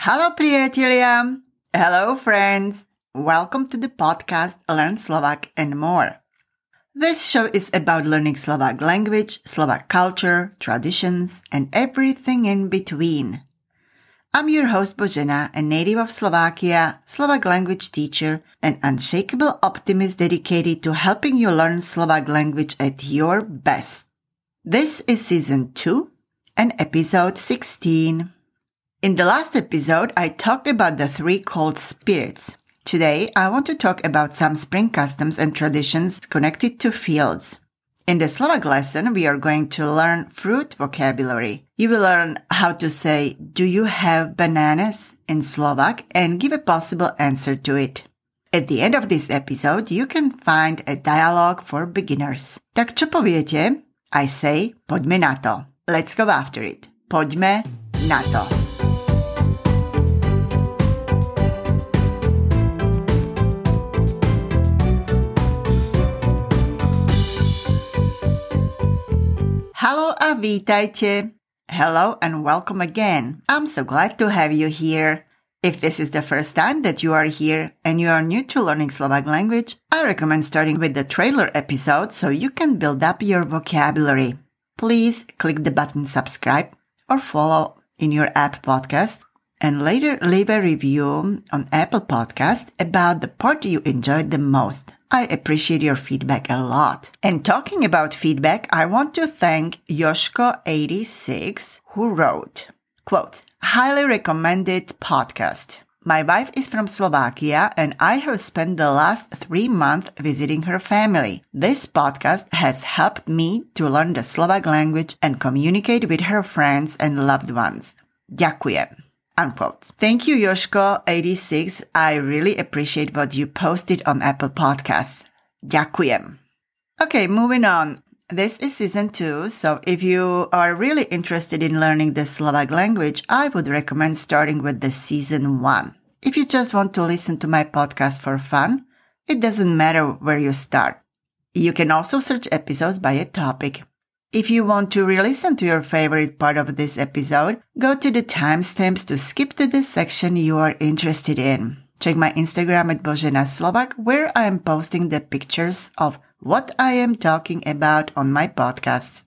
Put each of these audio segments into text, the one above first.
Hello, priatelia. Hello, friends. Welcome to the podcast Learn Slovak and More. This show is about learning Slovak language, Slovak culture, traditions, and everything in between. I'm your host Božena, a native of Slovakia, Slovak language teacher, and unshakable optimist dedicated to helping you learn Slovak language at your best. This is season 2 and episode 16. In the last episode, I talked about the three cold spirits. Today, I want to talk about some spring customs and traditions connected to fields. In the Slovak lesson, we are going to learn fruit vocabulary. You will learn how to say, do you have bananas in Slovak and give a possible answer to it. At the end of this episode, you can find a dialogue for beginners. Tak čo poviete? I say, poďme na to. Let's go after it. Poďme na to. Hello a vítajte. Hello and welcome again. I'm so glad to have you here. If this is the first time that you are here and you are new to learning Slovak language, I recommend starting with the trailer episode so you can build up your vocabulary. Please click the button subscribe or follow in your app podcast and later leave a review on Apple Podcast about the part you enjoyed the most. I appreciate your feedback a lot. And talking about feedback, I want to thank Yoshko86 who wrote, quote, highly recommended podcast. My wife is from Slovakia and I have spent the last three months visiting her family. This podcast has helped me to learn the Slovak language and communicate with her friends and loved ones. Ďakujem. Unquote. Thank you, Yoshko86. I really appreciate what you posted on Apple Podcasts. Ďakujem. Okay, moving on. This is season two, so if you are really interested in learning the Slovak language, I would recommend starting with the season one. If you just want to listen to my podcast for fun, it doesn't matter where you start. You can also search episodes by a topic. If you want to re-listen to your favorite part of this episode, go to the timestamps to skip to the section you are interested in. Check my Instagram at Božena Slovak, where I am posting the pictures of what I am talking about on my podcasts.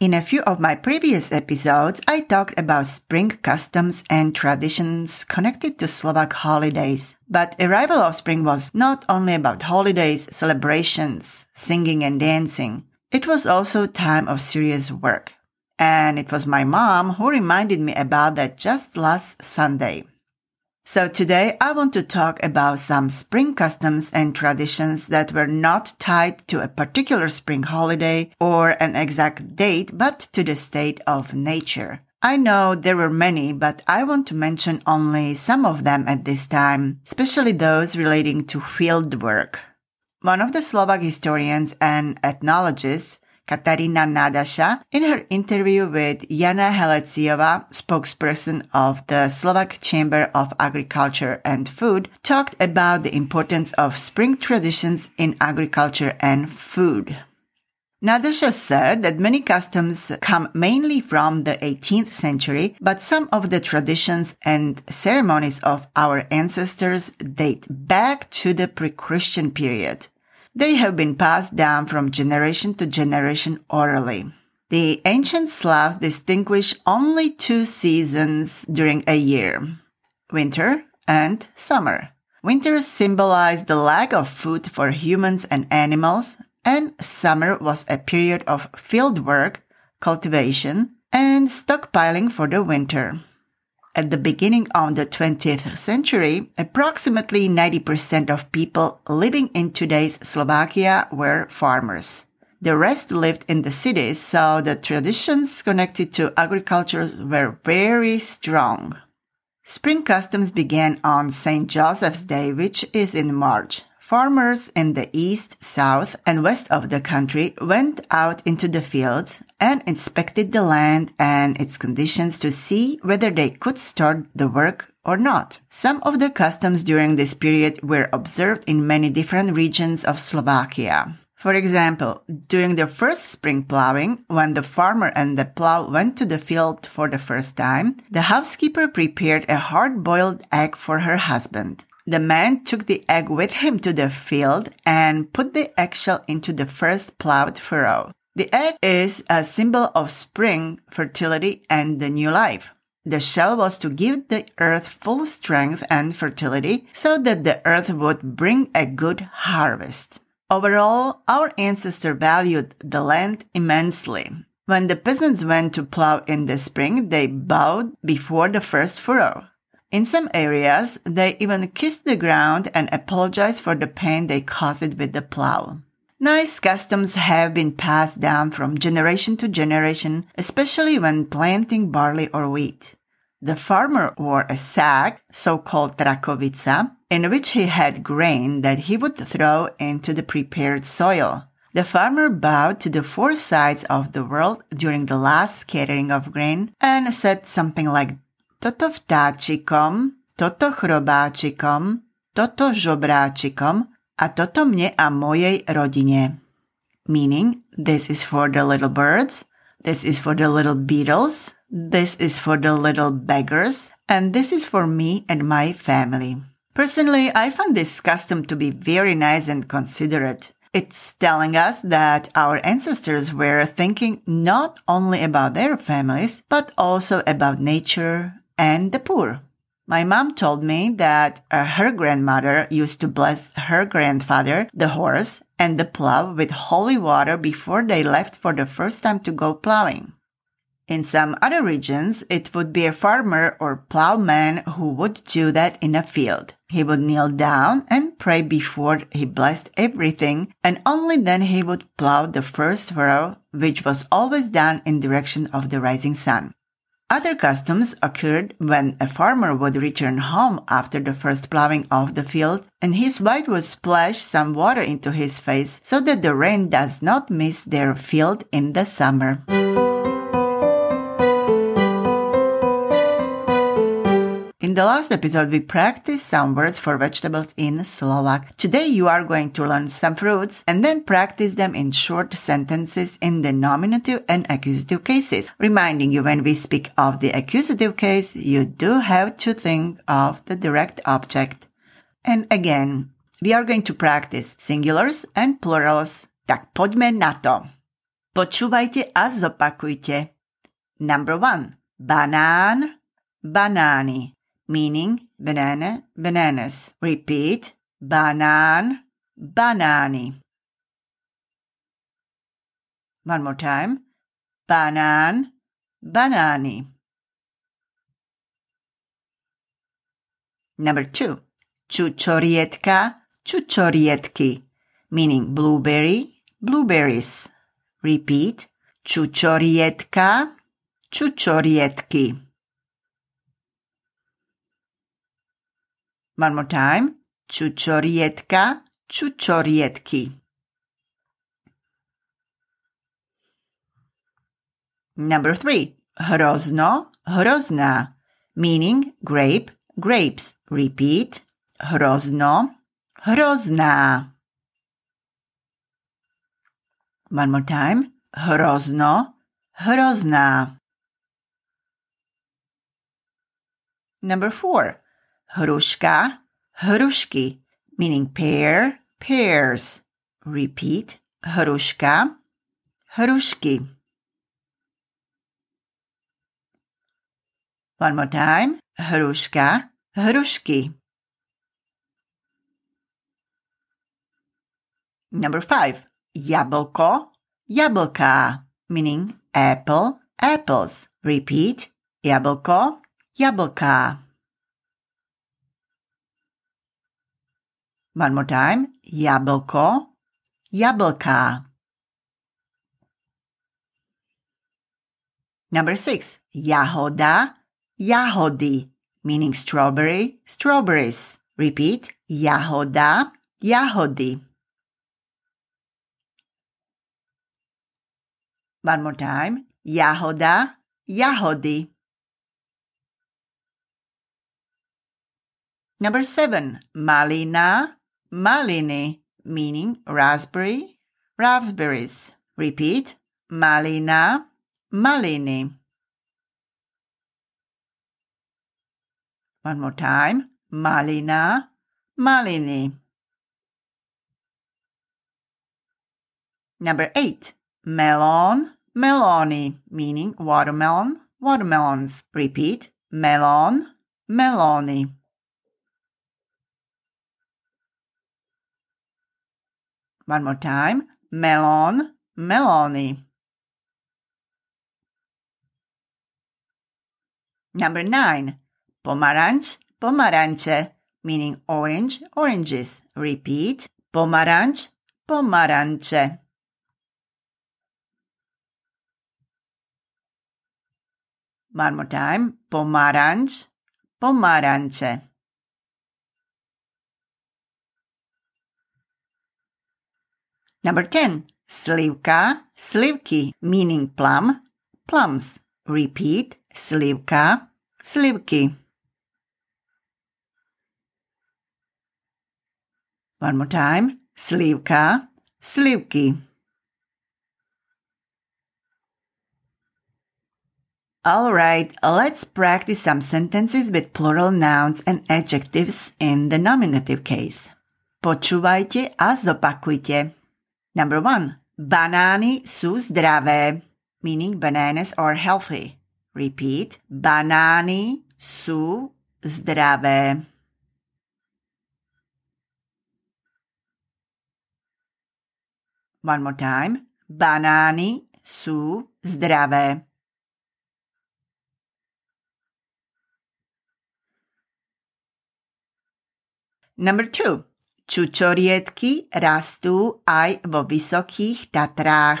In a few of my previous episodes, I talked about spring customs and traditions connected to Slovak holidays. But arrival of spring was not only about holidays, celebrations, singing and dancing. It was also time of serious work. And it was my mom who reminded me about that just last Sunday. So today I want to talk about some spring customs and traditions that were not tied to a particular spring holiday or an exact date, but to the state of nature. I know there were many, but I want to mention only some of them at this time, especially those relating to field work. One of the Slovak historians and ethnologists Katarína Nádaská, in her interview with Jana Holéciová, spokesperson of the Slovak Chamber of Agriculture and Food, talked about the importance of spring traditions in agriculture and food. Nádaská said that many customs come mainly from the 18th century, but some of the traditions and ceremonies of our ancestors date back to the pre-Christian period. They have been passed down from generation to generation orally. The ancient Slavs distinguish only two seasons during a year winter and summer. Winter symbolized the lack of food for humans and animals, and summer was a period of field work, cultivation, and stockpiling for the winter. At the beginning of the 20th century, approximately 90% of people living in today's Slovakia were farmers. The rest lived in the cities, so the traditions connected to agriculture were very strong. Spring customs began on St. Joseph's Day, which is in March. Farmers in the east, south, and west of the country went out into the fields and inspected the land and its conditions to see whether they could start the work or not. Some of the customs during this period were observed in many different regions of Slovakia. For example, during the first spring plowing, when the farmer and the plow went to the field for the first time, the housekeeper prepared a hard boiled egg for her husband. The man took the egg with him to the field and put the eggshell into the first plowed furrow. The egg is a symbol of spring, fertility, and the new life. The shell was to give the earth full strength and fertility so that the earth would bring a good harvest. Overall, our ancestors valued the land immensely. When the peasants went to plow in the spring, they bowed before the first furrow. In some areas, they even kissed the ground and apologized for the pain they caused with the plow. Nice customs have been passed down from generation to generation, especially when planting barley or wheat. The farmer wore a sack, so-called trakovica, in which he had grain that he would throw into the prepared soil. The farmer bowed to the four sides of the world during the last scattering of grain and said something like, Toto vtáčikom, toto chrobáčikom, toto žobráčikom a toto mne a mojej rodine. Meaning, this is for the little birds, this is for the little beetles, this is for the little beggars, and this is for me and my family. Personally, I find this custom to be very nice and considerate. It's telling us that our ancestors were thinking not only about their families, but also about nature and the poor. My mom told me that uh, her grandmother used to bless her grandfather, the horse, and the plow with holy water before they left for the first time to go plowing. In some other regions, it would be a farmer or plowman who would do that in a field. He would kneel down and pray before he blessed everything, and only then he would plow the first furrow, which was always done in direction of the rising sun. Other customs occurred when a farmer would return home after the first plowing of the field, and his wife would splash some water into his face so that the rain does not miss their field in the summer. The last episode, we practiced some words for vegetables in Slovak. Today, you are going to learn some fruits and then practice them in short sentences in the nominative and accusative cases. Reminding you when we speak of the accusative case, you do have to think of the direct object. And again, we are going to practice singulars and plurals. Tak poďme na to. Počúvajte a zopakujte. Number one. Banán, banány meaning banana, bananas. Repeat, banan, banani. One more time, banan, banani. Number two, čučorietka, čučorietky, meaning blueberry, blueberries. Repeat, čučorietka, čučorietky. One more time. Čučorietka, čučorietky. Number three. Hrozno, hrozná. Meaning grape, grapes. Repeat. Hrozno, hrozná. One more time. Hrozno, hrozná. Number four hruška, hrušky, meaning pear, pears. Repeat, hruška, hrušky. One more time, hruška, hrušky. Number five, jablko, jablka, meaning apple, apples. Repeat, jablko, jablka. One more time. Jablko, jablka. Number six. Jahoda, jahody, meaning strawberry, strawberries. Repeat. Jahoda, jahody. One more time. Jahoda, jahody. Number seven. Malina, maliny, meaning raspberry, raspberries. Repeat. Malina, maliny. One more time. Malina, maliny. Number eight. Melon, meloni, meaning watermelon, watermelons. Repeat. Melon, meloni. One more time. Melon, meloni. Number nine. Pomaranch, pomarancze, meaning orange, oranges. Repeat. Pomaranch, pomarancze. One more time. Pomaranch, pomarancze. Number 10. Slivka, slivky, meaning plum, plums. Repeat. Slivka, slivky. One more time. Slivka, slivky. All right, let's practice some sentences with plural nouns and adjectives in the nominative case. Počúvajte a zopakujte. Number one. Banány sú zdravé, meaning bananas are healthy. Repeat. Banány sú zdravé. One more time. Banány sú zdravé. Number two. Čučoriedky rastú aj vo vysokých Tatrách.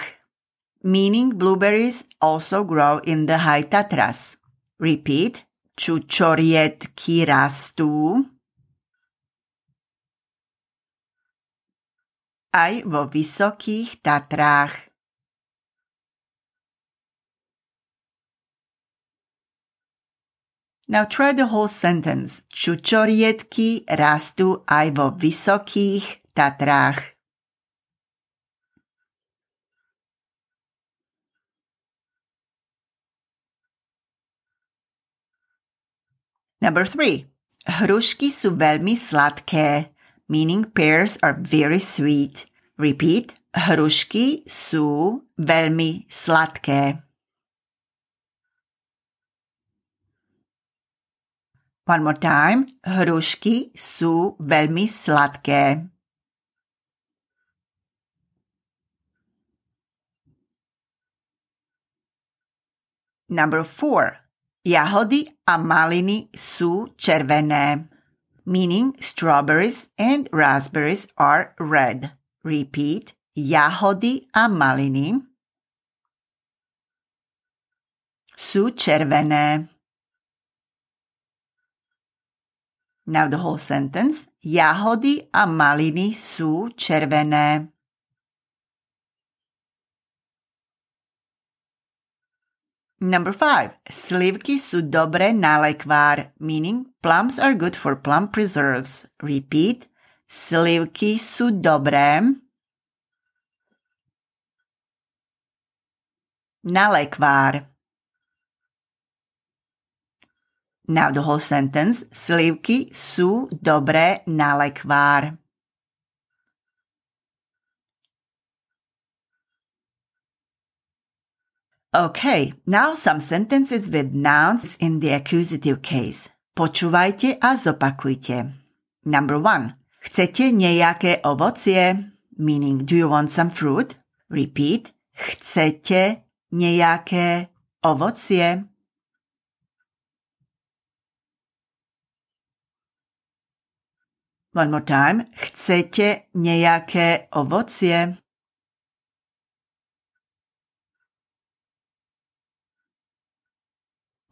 Meaning blueberries also grow in the high Tatras. Repeat. Čučoriedky rastú aj vo vysokých Tatrách. Now try the whole sentence. Čučoriedky rastú aj vo vysokých Tatrách. Number three. Hrušky sú veľmi sladké, meaning pears are very sweet. Repeat. Hrušky sú veľmi sladké. One more time. Hrušky sú veľmi sladké. Number four. Jahody a maliny sú červené. Meaning strawberries and raspberries are red. Repeat. Jahody a maliny sú červené. Now the whole sentence. Jahody a maliny sú červené. Number five. Slivky sú dobré na lekvár, meaning plums are good for plum preserves. Repeat. Slivky sú dobré na lekvár. Now the whole sentence. Slivky sú dobré na lekvár. Okay, now some sentences with nouns in the accusative case. Počúvajte a zopakujte. Number one. Chcete nejaké ovocie? Meaning, do you want some fruit? Repeat. Chcete nejaké ovocie? One more time. Chcete nejaké ovocie?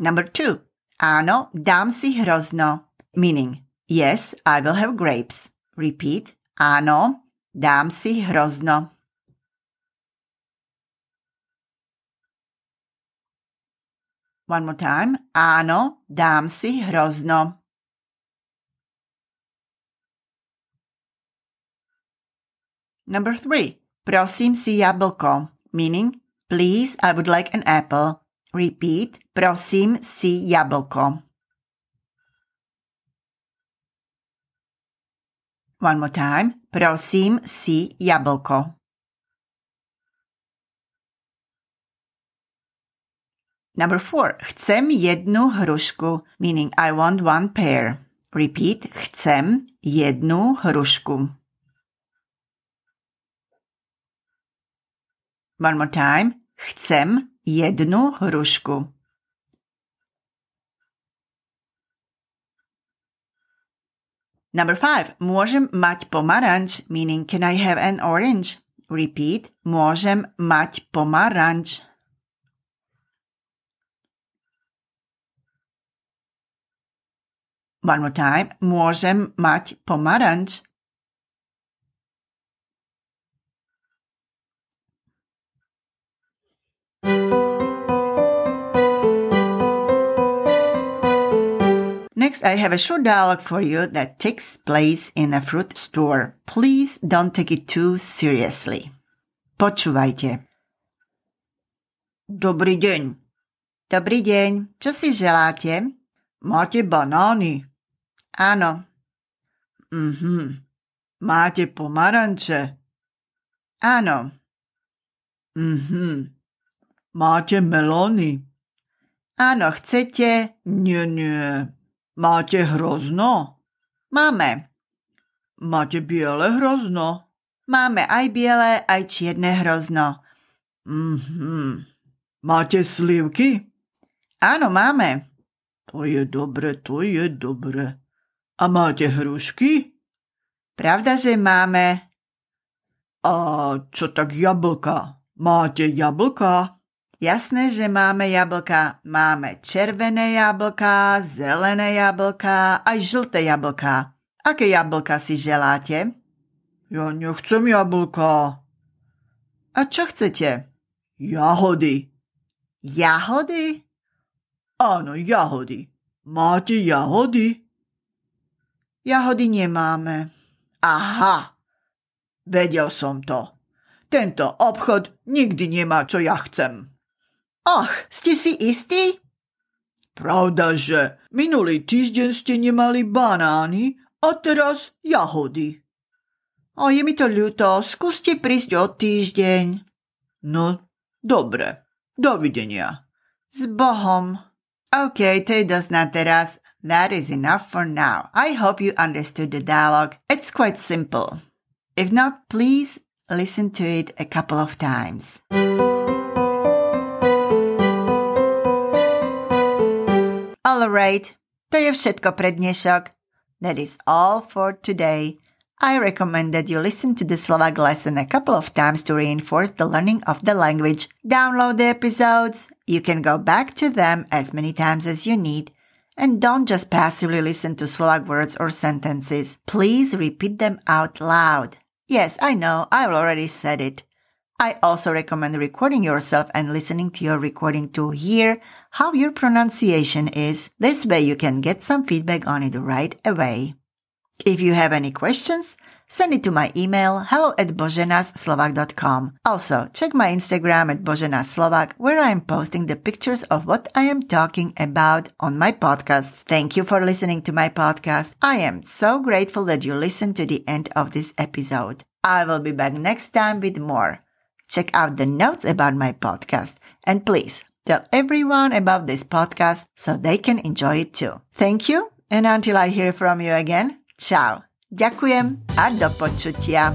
Number two. Áno, dám si hrozno. Meaning, yes, I will have grapes. Repeat. Áno, dám si hrozno. One more time. Áno, dám si hrozno. Number three. Prosím si jablko, meaning please I would like an apple. Repeat, prosím si jablko. One more time. Prosím si jablko. Number four. Chcem jednu hrušku, meaning I want one pear. Repeat. Chcem jednu hrušku. One more time. Chcem jednu hrušku. Number five. Môžem mať pomaranč, meaning can I have an orange? Repeat. Môžem mať pomaranč. One more time. Môžem mať pomaranč. Next, I have a short dialogue for you that takes place in a fruit store. Please don't take it too seriously. Počúvajte. Dobrý deň. Dobrý deň. Čo si želáte? Máte banány? Áno. Mhm. Máte pomaranče? Áno. Mhm. Máte melóny? Áno, chcete? Nie, nie. Máte hrozno? Máme. Máte biele hrozno? Máme aj biele, aj čierne hrozno. Mhm. Máte slivky? Áno, máme. To je dobre, to je dobre. A máte hrušky? Pravda, že máme. A čo tak jablka? Máte jablka? Jasné, že máme jablka. Máme červené jablka, zelené jablka, aj žlté jablka. Aké jablka si želáte? Ja nechcem jablka. A čo chcete? Jahody. Jahody? Áno, jahody. Máte jahody? Jahody nemáme. Aha, vedel som to. Tento obchod nikdy nemá, čo ja chcem. Ach, ste si istí? Pravda, že minulý týždeň ste nemali banány a teraz jahody. O, je mi to ľúto, skúste prísť o týždeň. No, dobre, dovidenia. S Bohom. Okay, to je dosť na teraz. That is enough for now. I hope you understood the dialogue. It's quite simple. If not, please listen to it a couple of times. Alright, to je všetko pre dnešok. That is all for today. I recommend that you listen to the Slovak lesson a couple of times to reinforce the learning of the language. Download the episodes. You can go back to them as many times as you need. And don't just passively listen to Slovak words or sentences. Please repeat them out loud. Yes, I know, I've already said it. I also recommend recording yourself and listening to your recording to hear how your pronunciation is. This way you can get some feedback on it right away. If you have any questions, send it to my email hello at boženaslovak.com. Also, check my Instagram at boženaslovak where I am posting the pictures of what I am talking about on my podcasts. Thank you for listening to my podcast. I am so grateful that you listened to the end of this episode. I will be back next time with more. Check out the notes about my podcast and please tell everyone about this podcast so they can enjoy it too. Thank you and until I hear from you again, ciao. Ďakujem a do počutia.